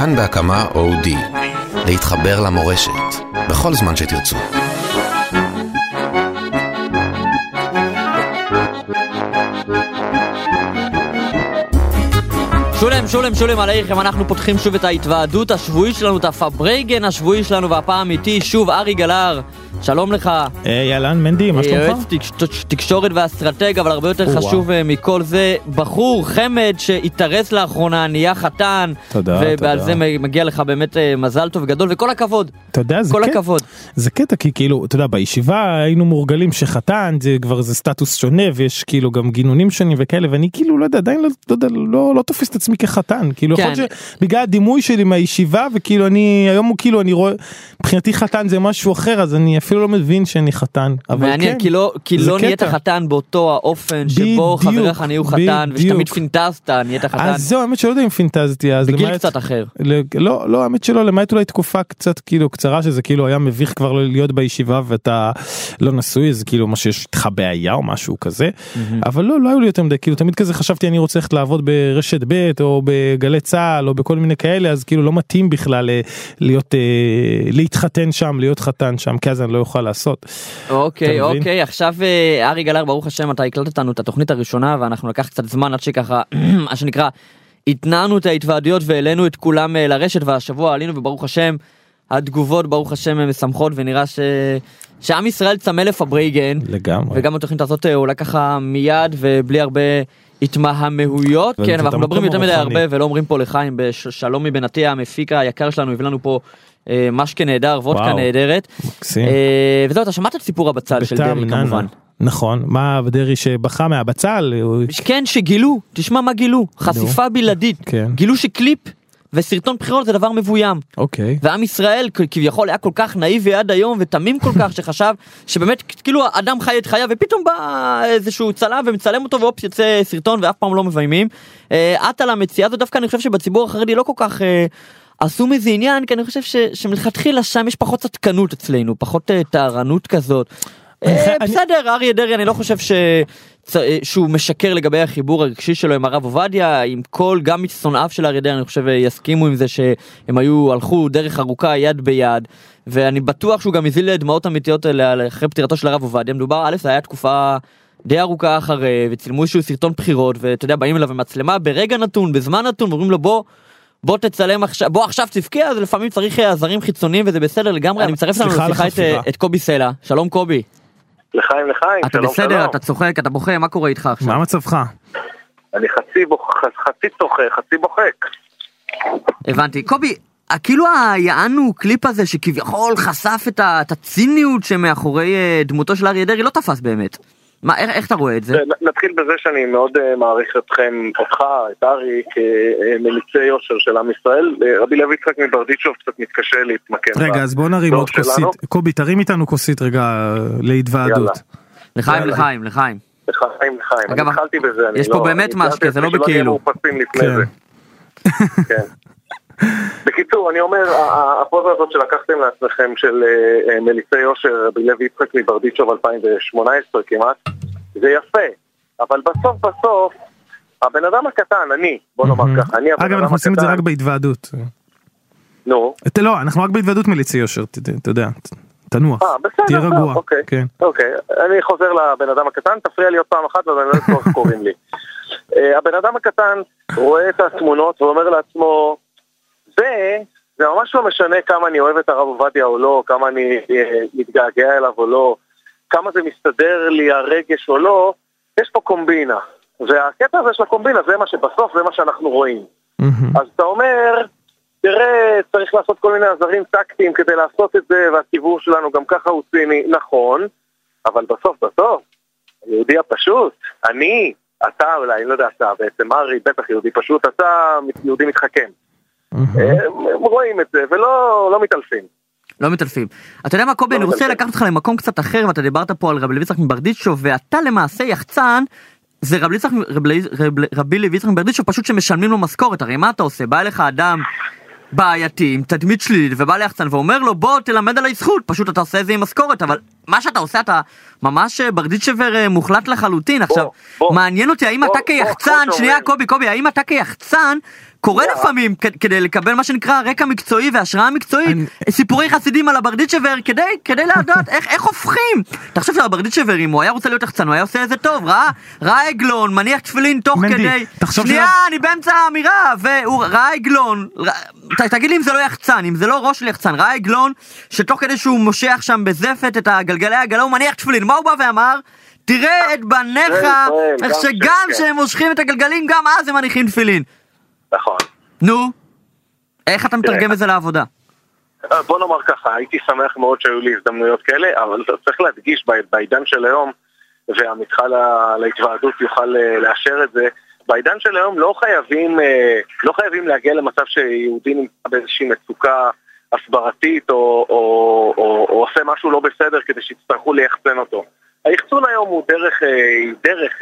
כאן בהקמה אודי. להתחבר למורשת, בכל זמן שתרצו. שולם, שולם, שולם עליכם, אנחנו פותחים שוב את ההתוועדות השבועית שלנו, את הפארבריינגען השבועי שלנו, והפעם איתי שוב ארי גלר. שלום לך. היי, אהלן מנדי, מה שלומך? יועץ תקש- תקשורת ואסטרטג, אבל הרבה יותר. חשוב אה, מכל זה, בחור חמד שהתארס לאחרונה, נהיה חתן. תודה, תודה. זה מגיע לך באמת אה, מזל טוב גדול, וכל הכבוד. אתה יודע, זה כל קטע- הכבוד. זה קטע כי כאילו, אתה יודע, בישיבה היינו מורגלים שחתן זה כבר זה סטטוס שונה ויש כאילו גם גינונים שונים וכאלה ואני כאילו לא יודע עדיין לא, לא, לא, לא תופס את עצמי כחתן כאילו יכול כן. להיות שבגלל הדימוי שלי מהישיבה וכאילו אני היום הוא כאילו אני רואה מבחינתי חתן זה משהו אחר אז אני אפילו לא מבין שאני חתן. מעניין, כן, כי לא, כי זה לא נהיית. חתן באותו האופן שבו בדיוק, חבריך נהיו חתן, ושתמיד. פינטזת, נהיית חתן. אז זהו האמת שלא יודע אם פינטזתי אז בגיל למעט- קצת אחר. ל- לא לא האמת שלא למעט אולי תקופה קצת כאילו קצרה שזה כאילו היה מביך כבר להיות בישיבה ואתה לא נשוי אז כאילו מה שיש איתך בעיה או משהו כזה אבל לא לא היו לי יותר מדי כאילו תמיד כזה חשבתי אני רוצה ללכת לעבוד ברשת ב' או בגלי צה"ל או בכל מיני כאלה אז כאילו לא מתאים בכלל אה, להיות אה, להתחתן שם להיות חתן שם כי אז אני לא אוכל לעשות. אוקיי? אוקיי עכשיו אה, ארי גלר ברוך השם אתה הקלטת לנו את התוכנית הראשונה ואנחנו לקח קצת זמן עד שככה מה שנקרא התנענו את ההתוועדויות והעלינו את כולם אה, לרשת והשבוע עלינו וברוך השם התגובות ברוך השם משמחות ונראה ש... שעם ישראל צמא לפברייגן לגמרי. וגם התוכנית הזאת אה, עולה ככה מיד ובלי הרבה התמהמהויות כן אנחנו מדברים יותר מדי. הרבה ולא אומרים פה לחיים בשלום עטיה המפיק היקר שלנו הביא לנו פה משקה נהדר וודקה. נהדרת. אה, וזהו אתה שמעת את סיפור הבצל של דרעי. כמובן. נכון מה דרעי שבכה מהבצל כן שגילו תשמע מה גילו חשיפה בלעדית כן. גילו שקליפ וסרטון בחירות זה דבר מבוים אוקיי. ועם ישראל כביכול היה כל כך נאיבי עד היום ותמים כל כך שחשב שבאמת כאילו אדם חי את חייו ופתאום בא איזשהו צלם ומצלם אותו ואופס יוצא סרטון ואף פעם לא מביימים. אה, את על המציאה הזו דווקא אני חושב שבציבור החרדי לא כל כך אה, עשו מזה עניין כי אני חושב ש, שמלכתחילה שם יש פחות צדקנות אצלנו פחות אה, טהרנות כזאת. אה, אני- בסדר אריה דרעי אני לא חושב ש... אה, שהוא משקר לגבי החיבור הרגשי שלו עם הרב עובדיה עם כל גם משונאיו של אריה דרעי אני חושב אה, יסכימו עם זה שהם היו הלכו דרך ארוכה יד ביד ואני בטוח שהוא גם הזיל דמעות אמיתיות אחרי פטירתו של הרב עובדיה מדובר א' זה היה תקופה די ארוכה אחרי וצילמו איזשהו סרטון בחירות ואתה יודע באים אליו במצלמה ברגע נתון בזמן נתון ואומרים לו בוא. בוא תצלם עכשיו בוא עכשיו תבקיע אז לפעמים צריך אה, עזרים חיצוניים וזה בסדר לגמרי אני מצרף לנו לשיחה את. אה, את קובי סלע שלום קובי לחיים לחיים, אתה שלום בסדר שלום. אתה צוחק אתה בוכה מה קורה איתך עכשיו מה מצבך? אני חצי, בוח, חצי צוחק, חצי בוחק. הבנתי קובי אה, כאילו היענו קליפ הזה שכביכול חשף את, ה, את הציניות שמאחורי אה, דמותו של אריה דרעי לא תפס באמת. מה איך, איך אתה רואה את זה? נתחיל בזה שאני מאוד אה, מעריך אתכם, אותך, את ארי, כמליצי יושר של עם ישראל. אה, רבי לוי יצחק מברדיצ'וב קצת מתקשה להתמקם. רגע אז בוא נרים עוד כוסית. קובי תרים איתנו כוסית רגע להתוועדות. לחיים. לחיים לחיים. לחיים לחיים. אגב, אני התחלתי בזה, יש לא... פה באמת אני משקה, זה לא שלא נהיה בכאילו. מאופסים לפני כן. בקיצור, אני אומר, הפוזה הזאת שלקחתם לעצמכם של אה, אה, מליצי יושר, רבי לוי יצחק מברדיצ'וב 2018 כמעט, זה יפה, אבל בסוף בסוף, הבן אדם הקטן, אני, בוא נאמר. ככה, אני הבן אגב אדם אנחנו עושים את זה הקטן, רק בהתוועדות. נו, לא אנחנו רק בהתוועדות מליצי יושר אתה יודע תנוח. אה, בסדר, תהיה רגוע. אוקיי. כן. אוקיי, אני חוזר לבן אדם הקטן, תפריע לי עוד פעם אחת ואני לא אזכור איך קוראים לי. אה, הבן אדם הקטן רואה את התמונות ואומר לעצמו, זה, זה ממש לא משנה כמה אני אוהב את הרב עובדיה או לא, כמה אני אה, מתגעגע אליו או לא, כמה זה מסתדר לי הרגש או לא, יש פה קומבינה. והקטע הזה של הקומבינה זה מה שבסוף זה מה שאנחנו רואים. אז אתה אומר, תראה, צריך לעשות כל מיני עזרים טקטיים כדי לעשות את זה, והציבור שלנו גם ככה הוא ציני, נכון, אבל בסוף בסוף, היהודי הפשוט, אני, אתה אולי, אני לא יודע אתה, בעצם ארי, בטח יהודי פשוט, אתה יהודי מתחכם. מהמם. הם רואים את זה ולא לא מתעלפים. לא מתעלפים. אתה יודע מה קובי לא אני רוצה. לקחת אותך למקום קצת אחר ואתה דיברת פה על רבי לוי יצחק מברדיצ'וב ואתה למעשה יחצן. זה רבי יצחק רבי- רבי- רבי לוי יצחק מברדיצ'וב פשוט שמשלמים לו משכורת הרי מה אתה עושה בא אליך אדם בעייתי עם תדמית שלילית ובא ליחצן ואומר לו בוא תלמד עליי זכות פשוט אתה עושה את זה עם משכורת אבל מה שאתה עושה אתה ממש אה, ברדיצ'בר אה, מוחלט לחלוטין עכשיו. מעניין אותי האם אתה כיחצן שנייה. קובי קובי האם אתה כיחצן קורה. לפעמים כדי לקבל מה שנקרא רקע מקצועי והשראה מקצועית, סיפורי חסידים על הברדיצ'בר כדי, כדי לדעת איך, איך הופכים. אתה חושב שהברדיצ'בר אם הוא היה רוצה להיות יחצן הוא היה עושה את זה טוב, ראה, ראה עגלון, מניח תפילין תוך כדי, שנייה אני באמצע האמירה, והוא ראה עגלון, תגיד לי אם זה לא יחצן, אם זה לא ראש של יחצן, ראה עגלון שתוך כדי שהוא מושך שם בזפת את הגלגלי העגלה הוא מניח תפילין, מה הוא בא ואמר? תראה את בניך, ישראל, איך גם שגם כן. כשהם מושכים את הגלגלים גם אז הם מניחים תפילין. נכון. נו, איך אתה מתרגם. את זה לעבודה? אה, בוא נאמר ככה, הייתי שמח מאוד שהיו לי הזדמנויות כאלה, אבל צריך להדגיש בעידן של היום, ועמיתך לה- להתוועדות יוכל אה, לאשר את זה, בעידן של היום לא חייבים, אה, לא חייבים להגיע למצב שיהודי נמצא באיזושהי מצוקה הסברתית או, או, או, או עושה משהו לא בסדר כדי שיצטרכו ליחצן אותו. היחצון היום הוא דרך, דרך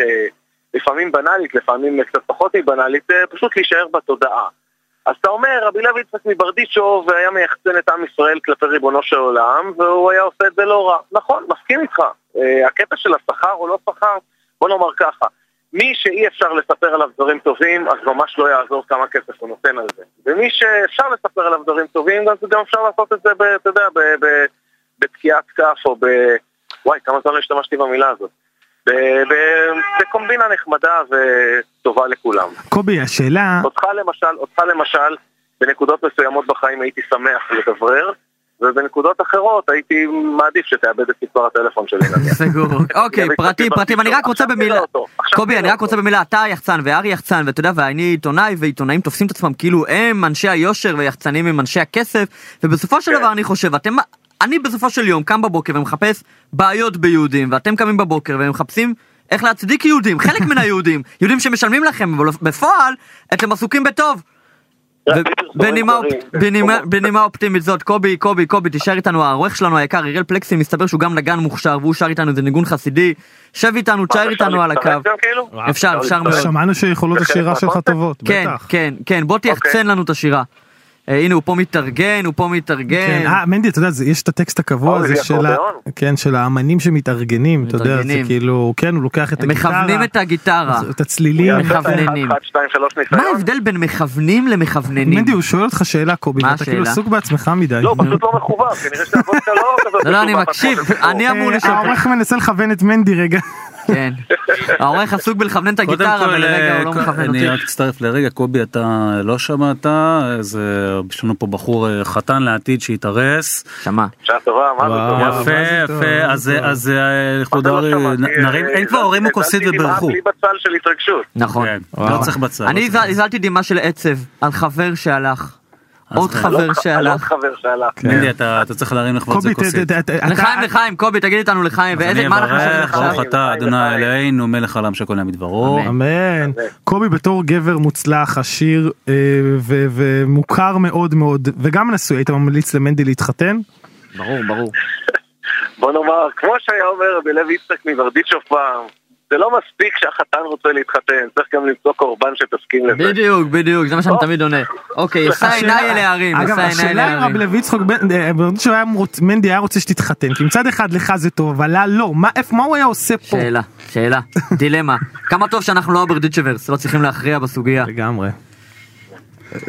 לפעמים בנאלית, לפעמים קצת פחות מבנאלית, פשוט להישאר בתודעה. אז אתה אומר, רבי לוי יצחק מברדיצ'וב היה מייחצן את עם ישראל כלפי ריבונו של עולם, והוא היה עושה את זה לא רע. נכון, מסכים איתך. אה, הקטע של השכר או לא שכר, בוא נאמר ככה, מי שאי אפשר לספר עליו דברים טובים, אז ממש לא יעזור כמה כסף הוא נותן על זה. ומי שאפשר לספר עליו דברים טובים, אז גם אפשר לעשות את זה, אתה יודע, בתקיעת כף או ב... וואי, כמה זמן לא השתמשתי במילה הזאת. בקומבינה נחמדה וטובה לכולם. קובי, השאלה, אותך למשל, אותך למשל, בנקודות מסוימות בחיים הייתי שמח לדברר, ובנקודות אחרות הייתי מעדיף שתאבד את מספר הטלפון שלי נניח. סגור. אוקיי, פרטים. פרטים, אני רק רוצה במילה, קובי, אני רק. רוצה במילה, אתה יחצן וארי יחצן, ואתה יודע, ואני עיתונאי, ועיתונאים תופסים את עצמם כאילו הם אנשי היושר ויחצנים הם אנשי הכסף, ובסופו של כן. דבר אני חושב, אתם, אני בסופו של יום קם בבוקר ומחפש בעיות ביהודים, ואתם קמים בבוקר ומחפשים איך להצדיק יהודים, חלק מן היהודים, יהודים שמשלמים לכם, אבל בפועל אתם עסוקים בטוב. בנימה אופ- בנימה- בנימה אופטימית זאת, קובי, קובי, קובי, תישאר איתנו, העורך שלנו היקר, אריאל פלקסי, מסתבר שהוא גם נגן מוכשר, והוא שר איתנו איזה ניגון חסידי, שב איתנו, תשאר איתנו על הקו. כאילו? אפשר, אפשר מאוד. שמענו שיכולות השירה שלך? טובות, כן, בטח. כן, כן, בוא תיחצן לנו את השירה. אה, הנה, הוא פה מתארגן, הוא פה מתארגן. כן, אה, מנדי, אתה יודע, זה- יש את הטקסט הקבוע הזה זה של ה-? כן, של האמנים שמתארגנים, אתה יודע, זה. כאילו, כן, הוא לוקח את הם הגיטרה, מכוונים את הגיטרה. את הצלילים. מכווננים. 1, 2, 3 מה? ההבדל בין מכוונים למכווננים? מנדי, הוא שואל אותך שאלה, קובי, מה ואתה כאילו? עסוק בעצמך מדי. לא, פשוט לא מכוון, כנראה שהוודקה לא כזאת לא, לא, אני מקשיב. אני אמור אה, לשאול. העורך מנסה לכוון את מנדי רגע. כן. העורך עסוק בלכוונן את הגיטרה, אבל לרגע הוא לא אה, מכוון אני אותי. רק אצטרף לרגע, קובי אתה לא שמעת, זה, יש לנו פה בחור אה, חתן לעתיד שהתארס. שמע. שעה טובה, מה זה יפה, טוב, יפה, מה אז. אז אה, לכבוד ארי, לא? נרים, אה, אין כבר הורימו הזלתי כוסית דמעה ובירכו. בלי בצל של התרגשות. נכון. כן. לא צריך בצל. אני לא הזל- הזלתי דמעה של עצב על חבר שהלך. אז עוד זה- חבר על עוד שהלך. חבר שהלך. מנדי, אתה אתה צריך להרים לכבוד כוסית. לחיים לחיים קובי תגיד איתנו לחיים ואיזה מה אנחנו שומעים עכשיו? ברוך אתה אדוני. אלוהינו מלך העולם נהיה מדברו. אמן. קובי בתור גבר מוצלח, עשיר אה, ו- ומוכר מאוד מאוד, וגם נשוי, היית ממליץ למנדי להתחתן? ברור ברור. בוא נאמר, כמו שהיה אומר רבי לוי יצחק מברדיצ'וב פעם, זה לא מספיק שהחתן רוצה להתחתן, צריך גם למצוא קורבן שתסכים לזה. בדיוק בדיוק זה מה שאני תמיד עונה. אוקיי אשא עיניי אל ההרים. אגב, אשא עיניי אל השאלה אם ההרים. רבי לוי יצחק בן- אה, מנדי היה רוצה שתתחתן, כי מצד אחד לך זה טוב, אבל לה לא, מה הוא היה עושה פה? שאלה שאלה דילמה כמה טוב שאנחנו לא הברדיצ'ברס לא צריכים להכריע בסוגיה. לגמרי.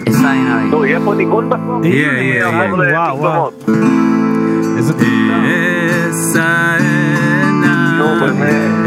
אשא עיניי. נו, יהיה פה ניגון בסוף? יהיה, יהיה, יהיה. וואו, וואו. לפרסומות. איזה טוב. אשא נו,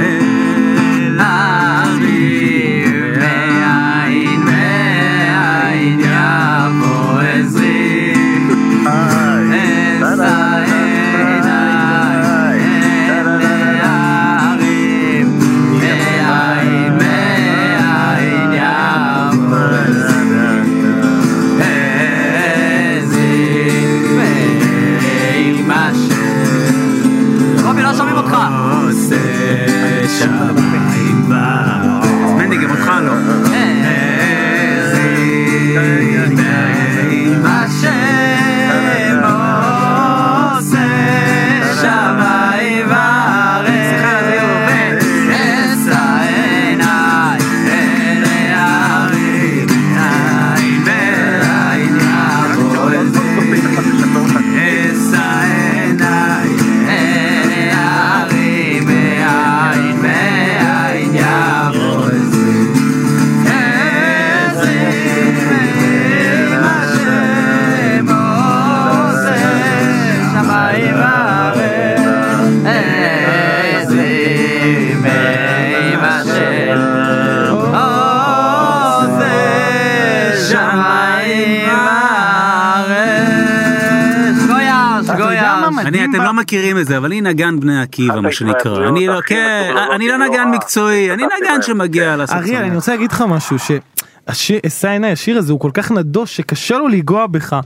לא מכירים את זה, אבל אני נגן בני עקיבא, מה שנקרא. אני לא, כן, אני לא נגן. מקצועי, אני נגן. שמגיע לעשות אריאל אני. רוצה להגיד לך משהו שהשיר אשא עיניי השיר הזה הוא כל כך נדוש שקשה לו לנגוע בך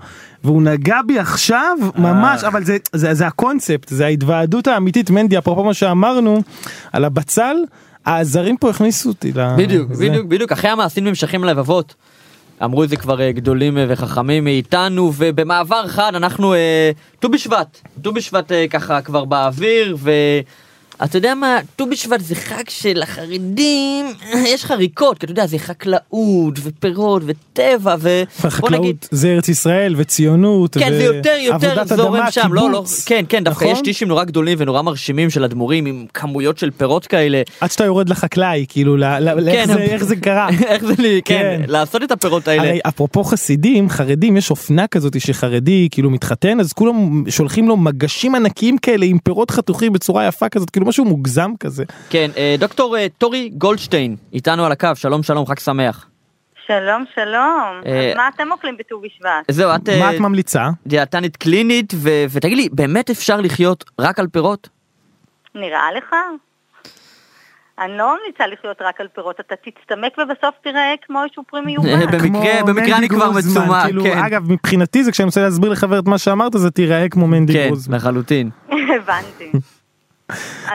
והוא נגע בי עכשיו ממש אבל זה זה זה הקונספט זה ההתוועדות האמיתית מנדי אפרופו מה שאמרנו על הבצל הזרים פה הכניסו אותי בדיוק. בדיוק, בדיוק, אחרי המעשים נמשכים לבבות. אמרו את זה כבר אה, גדולים אה, וחכמים מאיתנו, ובמעבר חד אנחנו אה, ט"ו בשבט, ט"ו בשבט ככה כבר באוויר, ואתה יודע מה, ט"ו בשבט זה חג של החרדים, יש חריקות, כי אתה יודע, זה חקלאות ופירות וטבע, ובוא נגיד, החקלאות זה ארץ ישראל וציונות כן, זה יותר יותר זורם אדמה, שם, לא, לא. כן, כן, דווקא נכון? יש טישים נורא גדולים ונורא מרשימים של אדמו"רים עם כמויות של פירות כאלה. עד שאתה יורד לחקלאי כאילו ל- ל- לאיך כן, זה- איך זה קרה. איך זה לי, כן, כן. לעשות את הפירות האלה. הרי אפרופו חסידים חרדים יש אופנה כזאת שחרדי כאילו מתחתן אז כולם שולחים לו מגשים ענקיים כאלה עם פירות חתוכים בצורה יפה כזאת כאילו משהו מוגזם כזה. כן, אה, דוקטור אה, טורי גולדשטיין, איתנו על הקו, שלום שלום, חג שמח. שלום, שלום. אה, אז מה אתם אוכלים בט"ו בשבט? זהו, את מה את ממליצה? דיאטנית קלינית, ו- ותגיד לי, באמת אפשר לחיות רק על פירות? נראה לך? אני לא ממליצה לחיות רק על פירות, אתה תצטמק ובסוף תראה כמו איזשהו פרי מיובא. אה, במקרה- אני כבר מצומק, כאילו, כן. אגב מבחינתי זה כשאני רוצה להסביר לחבר את מה שאמרת זה תיראה כמו מנדי כן, גרוזמן. לחלוטין. הבנתי.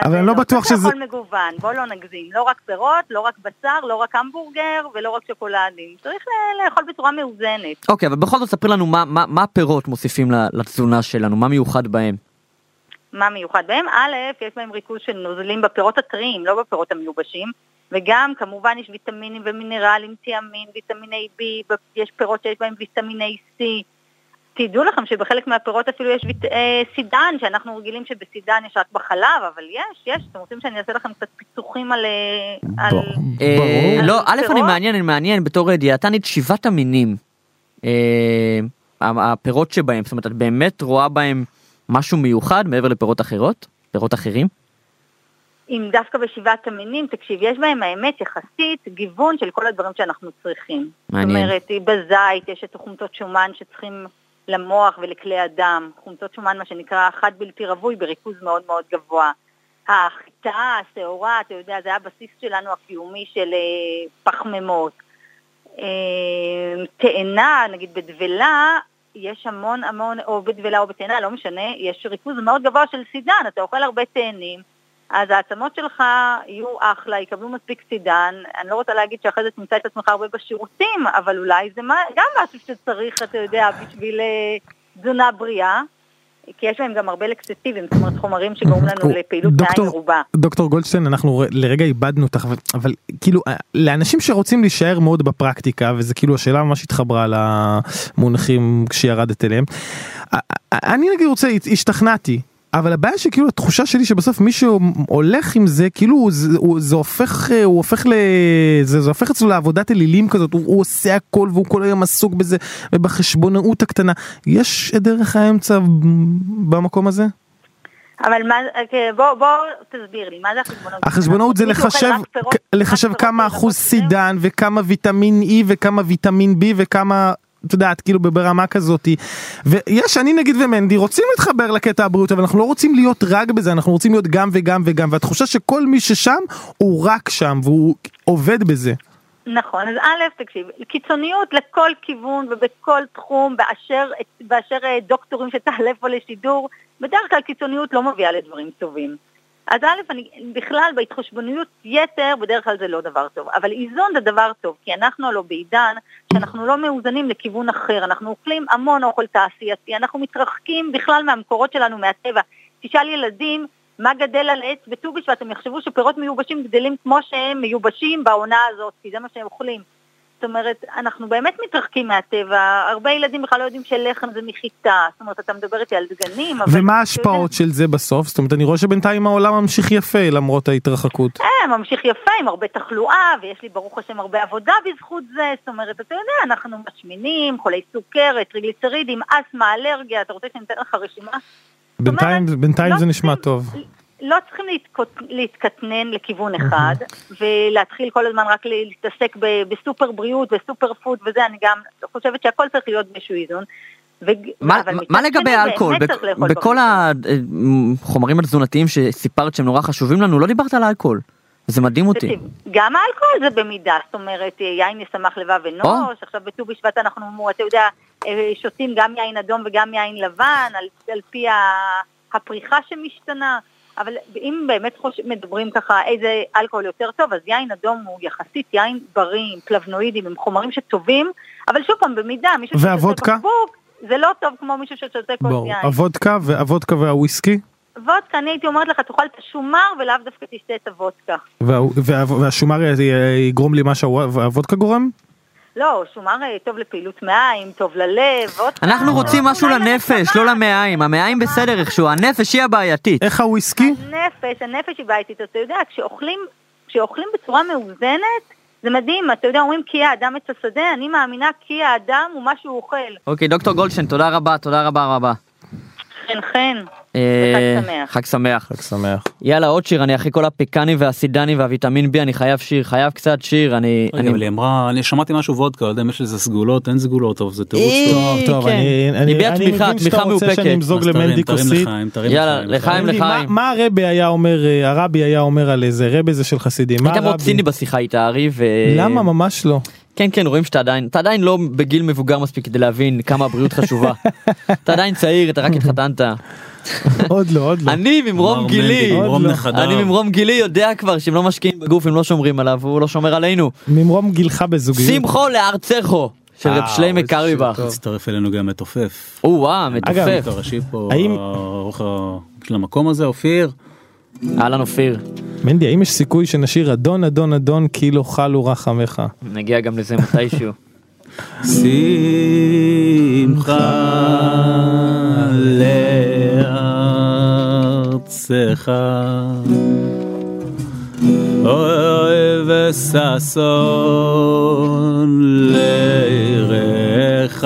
אבל אני לא בטוח צריך שזה- לאכול מגוון, בוא לא נגזים. לא רק פירות, לא רק בשר, לא רק המבורגר ולא רק שוקולדים. צריך לאכול בצורה מאוזנת. אוקיי, אבל בכל זאת ספרי לנו מה- מה מה הפירות מוסיפים ל- לתזונה שלנו, מה מיוחד בהם. מה מיוחד בהם? א', יש בהם ריכוז של נוזלים בפירות הטריים, לא בפירות המיובשים, וגם כמובן יש ויטמינים ומינרלים, תיאמין, ויטמיני B, יש פירות שיש בהם ויטמיני C. תדעו לכם שבחלק מהפירות אפילו יש ויט... אה, סידן, שאנחנו רגילים שבסידן יש רק בחלב, אבל יש, יש. אתם רוצים שאני אעשה לכם קצת פיצוחים על... אה, על... אה. לא, א', אני? מעניין, אני מעניין בתור אה, דיאטנית שבעת המינים. אה, הפירות שבהם, זאת אומרת, את באמת רואה בהם משהו מיוחד מעבר לפירות אחרות? פירות אחרים? אם דווקא בשבעת המינים, תקשיב, יש בהם האמת יחסית גיוון של כל הדברים שאנחנו צריכים. מעניין. זאת אומרת, בזית יש את חומצות שומן שצריכים למוח ולכלי הדם. חומצות שומן, מה שנקרא חד בלתי רווי, בריכוז מאוד מאוד גבוה. החיטה, השעורה, אתה יודע, זה הבסיס שלנו הקיומי של אה, פחמימות. אה, תאנה, נגיד בדבלה, יש המון המון, או בדבלה או בתאנה, לא משנה, יש ריכוז מאוד גבוה של סידן, אתה אוכל הרבה תאנים, אז העצמות שלך יהיו אחלה, יקבלו מספיק סידן, אני לא רוצה להגיד שאחרי זה תמצא את עצמך הרבה בשירותים, אבל אולי זה מה, גם משהו שצריך, אתה יודע, בשביל אה, תזונה בריאה. כי יש בהם גם הרבה לקסטיבים, זאת אומרת חומרים שגורמים לנו לפעילות דוקטור- מרובה. דוקטור גולדשטיין אנחנו לרגע איבדנו אותך אבל, אבל כאילו אה, לאנשים שרוצים להישאר מאוד בפרקטיקה וזה כאילו השאלה ממש התחברה למונחים כשירדת אליהם. אני נגיד רוצה השתכנעתי. אבל הבעיה שכאילו התחושה שלי שבסוף מישהו הולך עם זה כאילו זה, הוא, זה הופך אה, הוא הופך ל... זה, זה הופך אצלו לעבודת אלילים כזאת הוא, הוא עושה הכל והוא כל היום עסוק בזה ובחשבונאות הקטנה יש את דרך האמצע במקום הזה? אבל מה, אוקיי, בוא, בוא תסביר לי, מה זה החשבונאות? החשבונאות זה לחשב, פירות- לחשב כמה אחוז סידן וכמה ויטמין E וכמה ויטמין B וכמה, את יודעת, כאילו ברמה כזאתי. ויש, אני נגיד ומנדי רוצים להתחבר לקטע הבריאות, אבל אנחנו לא רוצים להיות רק בזה, אנחנו רוצים להיות גם וגם וגם, והתחושה שכל מי ששם הוא רק שם והוא עובד בזה. נכון, אז א', תקשיב, קיצוניות לכל כיוון ובכל תחום באשר, באשר אה, דוקטורים שתעלה פה לשידור, בדרך כלל קיצוניות לא מביאה לדברים טובים. אז א', אני בכלל בהתחשבנויות יתר, בדרך כלל זה לא דבר טוב. אבל איזון זה דבר טוב, כי אנחנו הלוא בעידן שאנחנו לא מאוזנים לכיוון אחר. אנחנו אוכלים המון אוכל תעשייתי, אנחנו מתרחקים בכלל מהמקורות שלנו, מהטבע. תשאל ילדים מה גדל על עץ בט"ו בשבט, הם יחשבו שפירות מיובשים גדלים כמו שהם מיובשים בעונה הזאת, כי זה מה שהם אוכלים. זאת אומרת, אנחנו באמת מתרחקים מהטבע, הרבה ילדים בכלל לא יודעים שלחם זה מחיטה, זאת אומרת, אתה מדבר איתי על דגנים, אבל... ומה ההשפעות של זה בסוף? זאת אומרת, אני רואה שבינתיים העולם ממשיך יפה למרות ההתרחקות. אה, ממשיך יפה עם הרבה תחלואה, ויש לי ברוך השם הרבה עבודה בזכות זה, זאת אומרת, אתה יודע, אנחנו משמינים, חולי סוכרת, טריגליצרידים, אסתמה, אלרגיה, אתה רוצה שאני אתן לך רשימה? בינתיים, בינתיים לא זה נשמע טוב. לא צריכים להתקוט- להתקטנן לכיוון אחד, ולהתחיל כל הזמן רק להתעסק ב- בסופר בריאות וסופר פוד וזה, אני גם חושבת שהכל צריך להיות באיזשהו איזון. ו- מה, מה לגבי האלכוהול? בכ- בכל החומרים התזונתיים שסיפרת שהם נורא חשובים לנו, לא דיברת על האלכוהול. זה מדהים אותי. גם האלכוהול זה במידה, זאת אומרת, אה, יין ישמח לבב אנוש, עכשיו בט"ו בשבט אנחנו, אתה יודע, אה, שותים גם יין אדום וגם יין לבן, על, על פי הפריחה שמשתנה, אבל אם באמת חוש... מדברים ככה איזה אלכוהול יותר טוב, אז יין אדום הוא יחסית יין בריא, עם פלבנואידים, עם חומרים שטובים, אבל שוב פעם, במידה, מישהו והוודקה? בקבוק, זה לא טוב כמו מישהו ששותה כוס. יין. הוודקה והוודקה והוויסקי? וודקה, אני הייתי אומרת לך, תאכל את השומר ולאו דווקא תשתה את הוודקה. וה- וה- והשומר יגרום לי מה שהוודקה גורם? לא, שומר אה, טוב לפעילות מעיים, טוב ללב, וודקה. אנחנו רוצים משהו לנפש. לא למעיים. המעיים בסדר איכשהו, הנפש היא הבעייתית. איך הוויסקי? הנפש, הנפש היא בעייתית, אתה יודע, כשאוכלים, כשאוכלים בצורה מאוזנת, זה מדהים, אתה יודע, אומרים כי האדם עץ השדה, אני מאמינה כי האדם הוא מה שהוא אוכל. אוקיי, דוקטור גולדשטיין, תודה רבה, תודה רבה רבה. חן חן. אה, שמח. חג שמח. חג שמח. יאללה עוד שיר, אני אחרי כל הפקני והסידני והוויטמין B, אני חייב שיר, חייב קצת שיר, אני... אני- אבל היא אמרה, אני שמעתי משהו וודקה, לא יודע אם יש לזה סגולות, אין סגולות, טוב, זה תירוץ אה, טוב. טוב, טוב, כן. אני אני- מבין שאתה רוצה. שאני אמזוג למנדי כוסית. יאללה, לחיים. לחיים, מה- הרבי היה אומר, אה, הרבי היה אומר על איזה רבי זה של חסידים? מה היית מאוד? ציני בשיחה איתה, ארי, ו... למה ממש לא? כן, כן, רואים שאתה עדיין, אתה עדיין לא בגיל מבוגר מספיק כדי להבין כמה הבריאות חשובה. אתה עדיין צעיר, אתה רק התחתנת. עוד לא, עוד לא. אני ממרום גילי, לא. אני ממרום גילי יודע כבר שהם לא משקיעים בגוף, הם לא שומרים עליו, הוא לא שומר עלינו. ממרום גילך בזוגיות. שמחו לארצךו, של רב שלמה איזה קרליבך. שיר טוב. הצטרף אלינו גם מתופף. או-אה, אגב, מתופף. הראשי פה, האם- האורך של המקום הזה, אופיר. אהלן אופיר, מנדי, האם יש סיכוי שנשיר אדון אדון אדון כאילו חלו רחמך? נגיע גם לזה מתישהו. שמחה לארצך אוי וששון לירך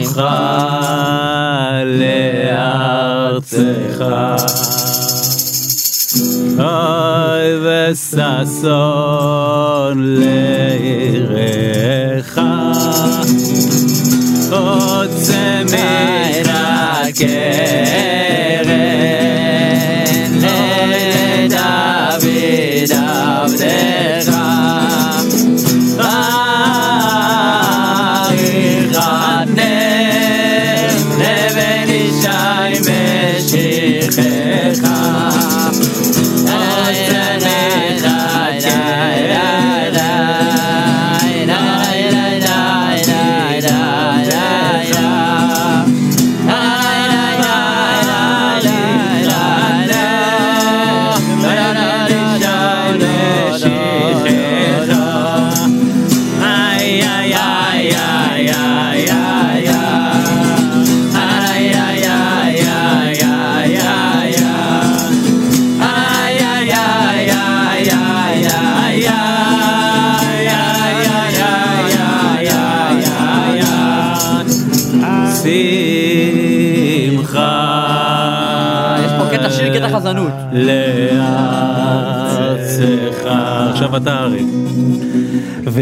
שמחה לארצך. אוי וששון לירך רוצה מן הקרן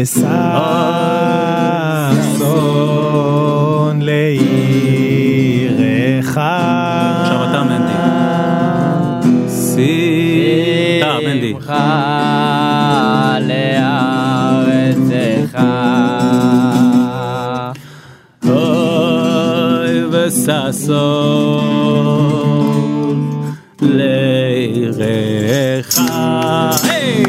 וששון לעירך. עכשיו אתה מנדי שמחה לארצך. אוי וששון לירך היי!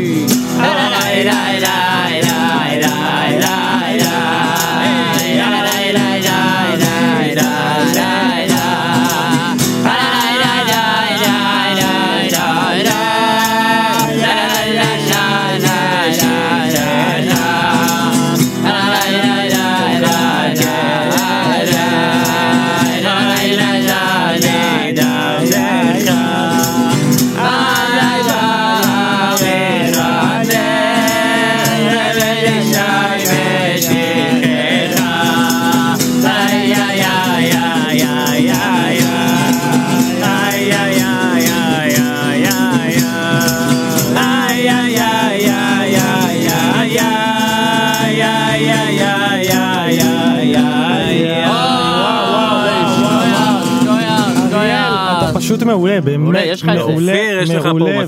פשוט מעולה, באמת מעולה, מעולה,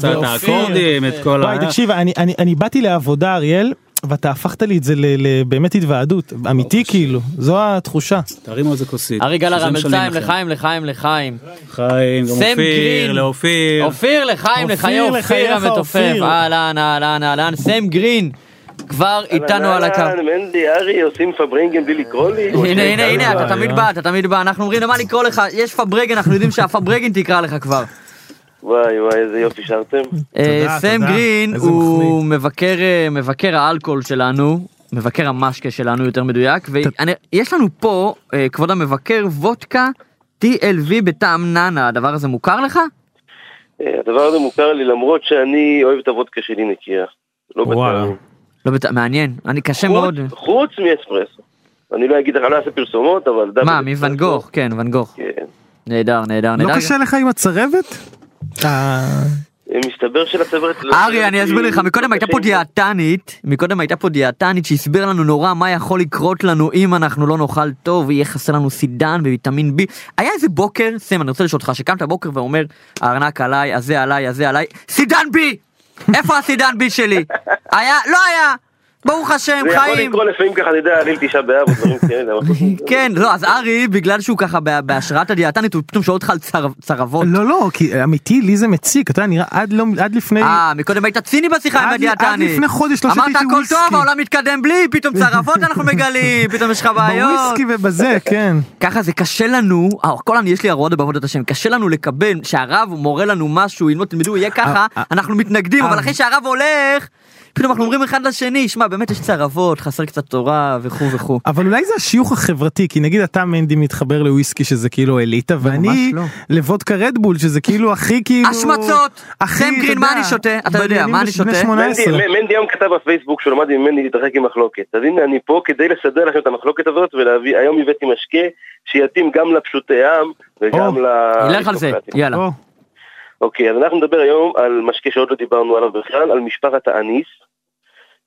וואי, תקשיב, אני באתי לעבודה אריאל ואתה הפכת לי את זה ל- ל- באמת התוועדות אמיתי כאילו זו התחושה. תרימו על זה כוסית. ארי המלציים לכם. לחיים לחיים לחיים. חיים, גם סם אופיר, גרין. לאופיר. אופיר לחיים לחיי אופיר, המתופף. אהלן אהלן אהלן סם גרין. כבר איתנו על הקו. אהלן, מנדי, ארי, עושים פברינגן בלי לקרוא לי? הנה הנה הנה אתה תמיד. בא אתה תמיד בא אנחנו אומרים למה לקרוא לך יש פברגן אנחנו יודעים שהפברגן תקרא לך כבר. וואי וואי, איזה יופי שרתם. אה, סם. גרין הוא. מבקר אה, מבקר האלכוהול שלנו מבקר המשקה שלנו יותר מדויק ויש לנו פה אה, כבוד המבקר וודקה TLV בטעם נאנה הדבר הזה מוכר לך? הדבר הזה מוכר לי למרות שאני אוהב את הוודקה שלי נקייה. לא. לא בטעם מעניין אני קשה מאוד חוץ מאספרסו. אני לא אגיד לך, לא אעשה פרסומות, אבל... מה. מוואן גוך כן ואן גוך כן. נהדר נהדר לא נהדר. קשה לך עם הצרבת? אה, מסתבר שלצוות... ארי אני אסביר לך מקודם הייתה פה דיאטנית מקודם הייתה פה דיאטנית שהסבירה לנו נורא מה יכול לקרות לנו אם אנחנו לא נאכל טוב ויהיה חסר לנו סידן וויטמין בי היה איזה בוקר סם אני רוצה לשאול אותך שקמת בוקר ואומר הארנק עליי הזה עליי הזה עליי סידן בי איפה הסידן בי שלי? היה לא היה ברוך השם זה יכול חיים לקרות לפעמים ככה, אני יודע, ליל תשעה באב או דברים כאלה. כן לא אז ארי בגלל שהוא ככה בה- בהשראת הדיאטנית הוא פתאום שואל אותך על צר- צרבות לא לא כי אמיתי לי זה מציק אתה יודע נראה עד לא עד לפני אה, מקודם היית ציני בשיחה עם עד- הדיאטנית. עד לפני חודש לא אמרת שתיתי הכל וויסקי." טוב, העולם מתקדם בלי, פתאום צרבות אנחנו מגלים, פתאום יש לך בעיות. בוויסקי ובזה כן. ככה זה קשה לנו, אה, הכל אני, יש לי הרעות בעבודת השם, קשה לנו לקבל שהרב מורה לנו משהו, ללמוד תלמדו, יהיה ככה, אה, אנחנו מתנגדים, אה. אבל אחרי שהרב הולך, פתאום אנחנו אומרים אחד לשני, שמע, באמת יש צרבות, חסר קצת תורה וכו' וכו'. אבל אולי זה השיוך החברתי כי נגיד אתה מנדי מתחבר לוויסקי שזה כאילו אליטה ואני לא. לוודקה רדבול שזה כאילו הכי כאילו השמצות! הכי, גרין, אתה מה יודע, אני שותה? אתה יודע, מה אני שותה? 18. מנדי היום כתב בפייסבוק שהוא למד ממני להתרחק עם מחלוקת. אז הנה אני פה כדי לסדר לכם את המחלוקת הזאת ולהביא, היום הבאתי משקה שיתאים גם לפשוטי עם וגם ל... נלך על זה, יאללה. או, אוקיי, אז אנחנו נדבר היום על משקה שעוד לא דיברנו עליו בכלל, על משפחת האניס.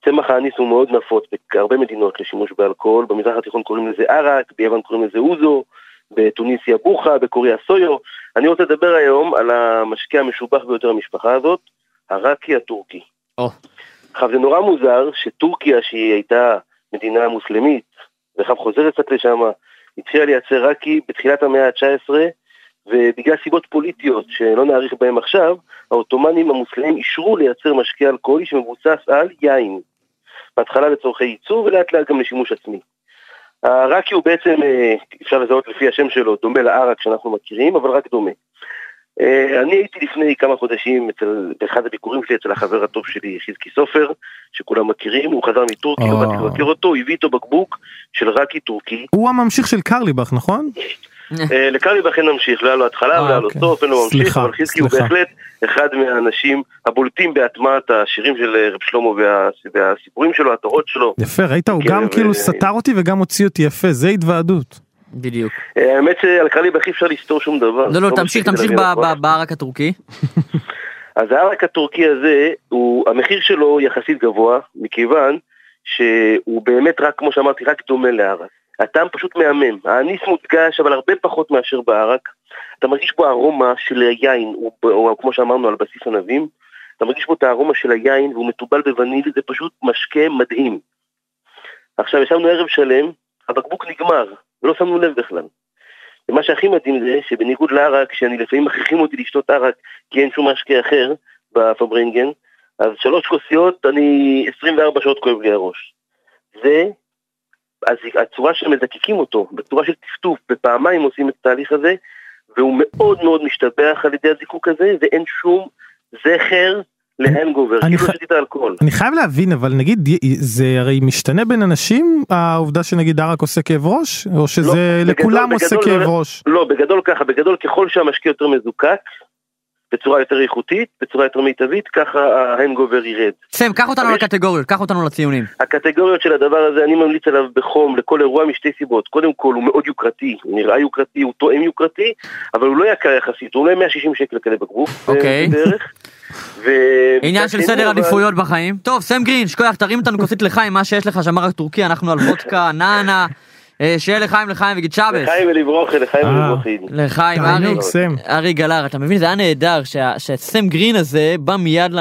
צמח האניס הוא מאוד נפוץ בהרבה מדינות לשימוש באלכוהול, במזרח התיכון קוראים לזה ערק, ביוון קוראים לזה אוזו, בתוניסיה בוכה, בקוריאה סויו. אני רוצה לדבר היום על המשקה המשובח ביותר במשפחה הזאת, הרקי הטורקי. עכשיו זה נורא מוזר שטורקיה שהיא הייתה מדינה מוסלמית, ועכשיו חוזרת קצת לשם, התחילה לייצר רקי בתחילת המאה ה-19, ובגלל סיבות פוליטיות שלא נאריך בהן עכשיו, העות'מאנים המוסלמים אישרו לייצר משקה אלכוהולי שמבוסס על יין. בהתחלה לצורכי ייצור ולאט לאט גם לשימוש עצמי. הרקי הוא בעצם, אה, אפשר לזהות לפי השם שלו, דומה לערק שאנחנו מכירים, אבל רק דומה. אה, אני הייתי לפני כמה חודשים אצל, באחד הביקורים שלי אצל החבר הטוב שלי, חזקי סופר, שכולם מכירים, הוא חזר מטורקיה, או. באתי לבקר אותו, הוא הביא איתו בקבוק של רקי טורקי. הוא הממשיך של קרליבך נכון? אה, לקרליב אכן נמשיך, לא היה לו התחלה אה, ולא היה לו. סוף, אין לו ממשיך, אבל חזקי הוא. בהחלט אחד מהאנשים הבולטים בהטמעת השירים של אה, רב שלמה וה- והסיפורים שלו, התורות שלו. יפה ראית הוא גם ו- כאילו סתר אותי וגם הוציא אותי יפה זה התוועדות. בדיוק. אה, האמת שעל קרליב אי אפשר לסתור שום דבר. לא, לא, תמשיך, מספיק תמשיך. ב- בערק הטורקי. אז הערק הטורקי הזה, המחיר שלו יחסית גבוה, מכיוון שהוא באמת רק, כמו שאמרתי, רק דומה לערק. הטעם פשוט מהמם. האניס מודגש, אבל הרבה פחות מאשר בערק. אתה מרגיש בו ארומה של היין, הוא, הוא, כמו שאמרנו, על בסיס ענבים. אתה מרגיש בו את הארומה של היין, והוא מתובל בווניל, זה פשוט משקה מדהים. עכשיו, ישבנו ערב שלם, הבקבוק נגמר, ולא שמנו לב בכלל. ומה שהכי מדהים זה שבניגוד לערק, שאני לפעמים מכריחים אותי לשתות ערק, כי אין שום משקה אחר בפברינגן, אז שלוש כוסיות, אני 24 שעות כואב לי הראש. זה, אז הצורה שמזקקים אותו, בצורה של טפטוף, בפעמיים עושים את התהליך הזה, והוא מאוד מאוד משתבח על ידי הזיקוק הזה, ואין שום זכר להנגובר, כאילו שתית אלכוהול. אני חייב להבין אבל נגיד זה הרי משתנה בין אנשים העובדה שנגיד ערק עושה כאב ראש או שזה לא, לכולם בגדול- עושה בגדול כאב לא- ראש. לא, בגדול ככה, בגדול ככל שהמשקה יותר מזוקק, בצורה יותר איכותית, בצורה יותר מיטבית, ככה ההנגובר ירד. סם, קח אותנו לקטגוריות, קח אותנו לציונים. הקטגוריות של הדבר הזה, אני ממליץ עליו בחום לכל אירוע משתי סיבות. קודם כל, הוא מאוד יוקרתי, הוא נראה יוקרתי, הוא תואם יוקרתי, אבל הוא לא יקר יחסית, הוא עולה 160 שקל כאלה בגוף, אוקיי. בערך. ו... עניין של סדר עדיפויות בחיים. טוב, סם גרין, שכוח, תרים אותנו כוסית לחיים, מה שיש לך שם רק טורקי, אנחנו על וודקה, נאנה, אה, שיהיה לחיים לחיים וגיד שבס. לחיים ולברוכי, לחיים אה. ולברוכי. לחיים ארי, גלר, אתה מבין, זה היה נהדר שה- שהסם גרין הזה בא מיד,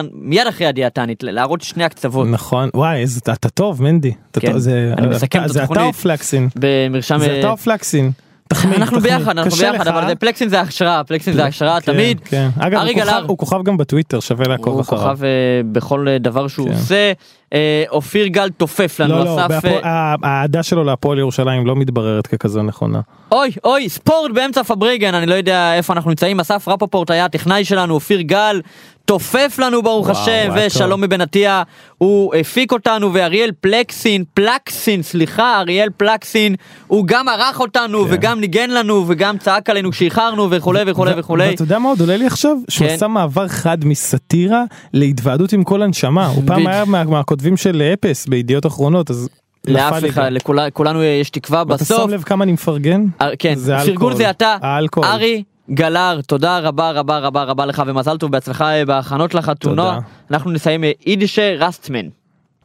אחרי הדיאטנית, להראות שני הקצוות. נכון, וואי, אתה טוב, מנדי. כן, אני מסכם את זה אתה התוכנית. או פלקסין? במרשם... זה אה, אתה או פלקסין? תחמיא, אנחנו תחמיא. ביחד, אנחנו ביחד, לך, אבל אה? זה- הכשרה, פלקסין זה הכשרה כן, תמיד. כן. אגב, הוא כוכב-. הוא כוכב גם בטוויטר, שווה לעקוב הוא אחריו. כוכב אה, בכל אה, דבר שהוא כן. עושה. אה, אופיר גל תופף לנו, לא, לא, אסף... ה- האהדה שלו להפועל ירושלים לא מתבררת ככזו נכונה. אוי, אוי, ספורט באמצע פבריגן, אני לא יודע איפה אנחנו נמצאים, אסף רפפורט היה הטכנאי שלנו, אופיר גל, תופף לנו ברוך וואו, השם, היה ושלום. מבן עטיה, הוא הפיק אותנו, ואריאל פלקסין, פלקסין, סליחה, אריאל פלקסין, הוא גם ערך אותנו, כן. וגם ניגן לנו, וגם צעק עלינו כשאיחרנו, וכולי וכולי וכולי. ואתה יודע מה עוד עולה לי עכשיו? שהוא כן. עשה מעבר חד מסאטירה להתוועדות עם כל הנשמה. הוא פעם. היה מה- מהכותבים של אפס בידיעות אחרונות, אז לאף אחד, גם. לכולה- כולנו יש תקווה ואתה בסוף. שם לב כמה אני מפרגן? אה, כן, פרגון. זה אתה. ארי גלר, תודה רבה רבה רבה רבה לך ומזל טוב בהצלחה אה, בהכנות לחתונה. אנחנו נסיים אה, יידישע rastaman.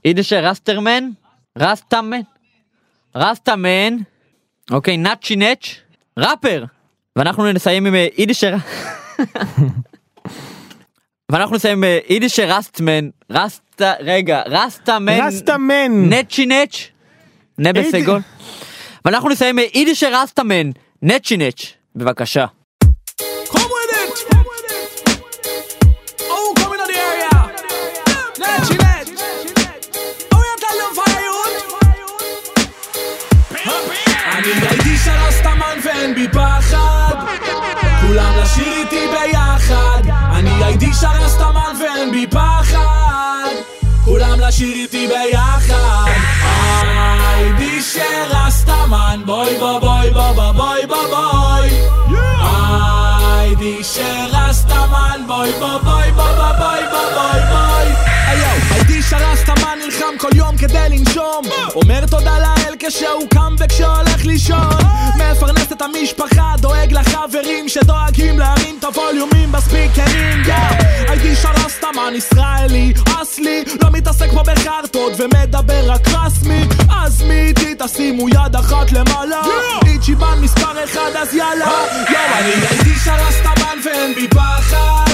יידישע rastaman? Rastaman? Rastaman, אוקיי, נצ'י נצ', ראפר. ואנחנו נסיים עם אה, יידישע... ואנחנו נסיים עם יידישע rastaman, rasta, רגע, rastaman, rastaman! נצ'י נצ', נבה איד- סגול. ואנחנו נסיים עם יידישה רסטמן, נצ'י נץ', בבקשה. ביי ביי ביי ביי ביי ביי היי הייתי שרס תמה נלחם כל יום כדי לנשום. אומר תודה לאל כשהוא קם וכשהולך לישון. מפרנס את המשפחה, דואג לחברים שדואגים להרים את הווליומים בספיקרים. הייתי שרס תמן ישראלי, אסלי. לא מתעסק פה בחרטות ומדבר רק רסמי אז מי איתי? תשימו יד אחת למעלה. איצ'יבן מספר אחד אז יאללה. יאללה אני הייתי שרס תמן ואין בי פחד.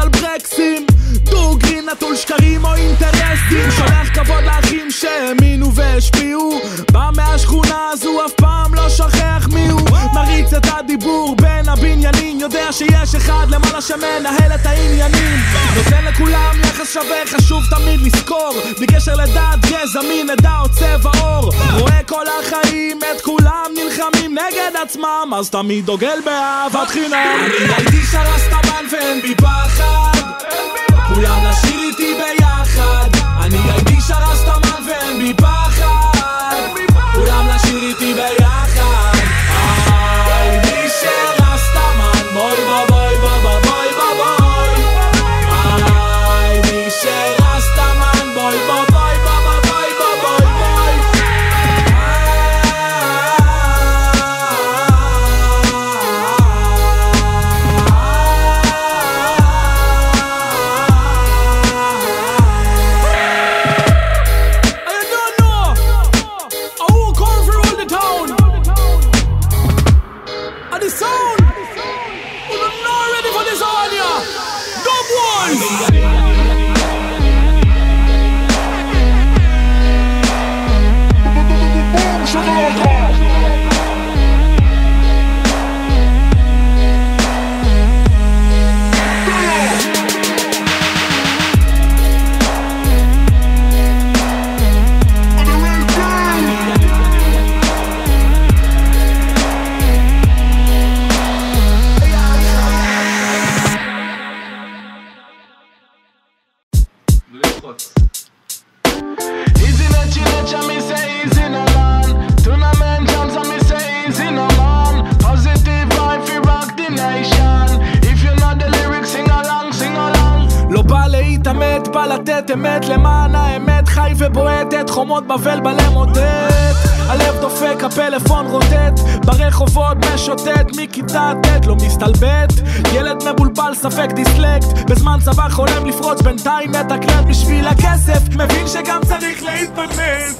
על ברקסים. דוגרי נטול שקרים או אינטרסים. שולח כבוד לאחים שהאמינו והשפיעו. בא מהשכונה הזו אף פעם לא שוכח מי הוא. מריץ את הדיבור בין הבניינים. יודע שיש אחד למעלה שמנהל את העניינים. נותן לכולם יחס שווה חשוב תמיד לזכור. בלי קשר לדת, גזע, מין, עדה או צבע עור. רואה כל החיים את כולם נלחמים נגד עצמם. אז תמיד דוגל באהבת חינם. הייתי שרסטמן ספק דיסלקט. בזמן צבא חולם לפרוץ. בינתיים מתקלט בשביל הכסף. מבין שגם צריך להתפרנס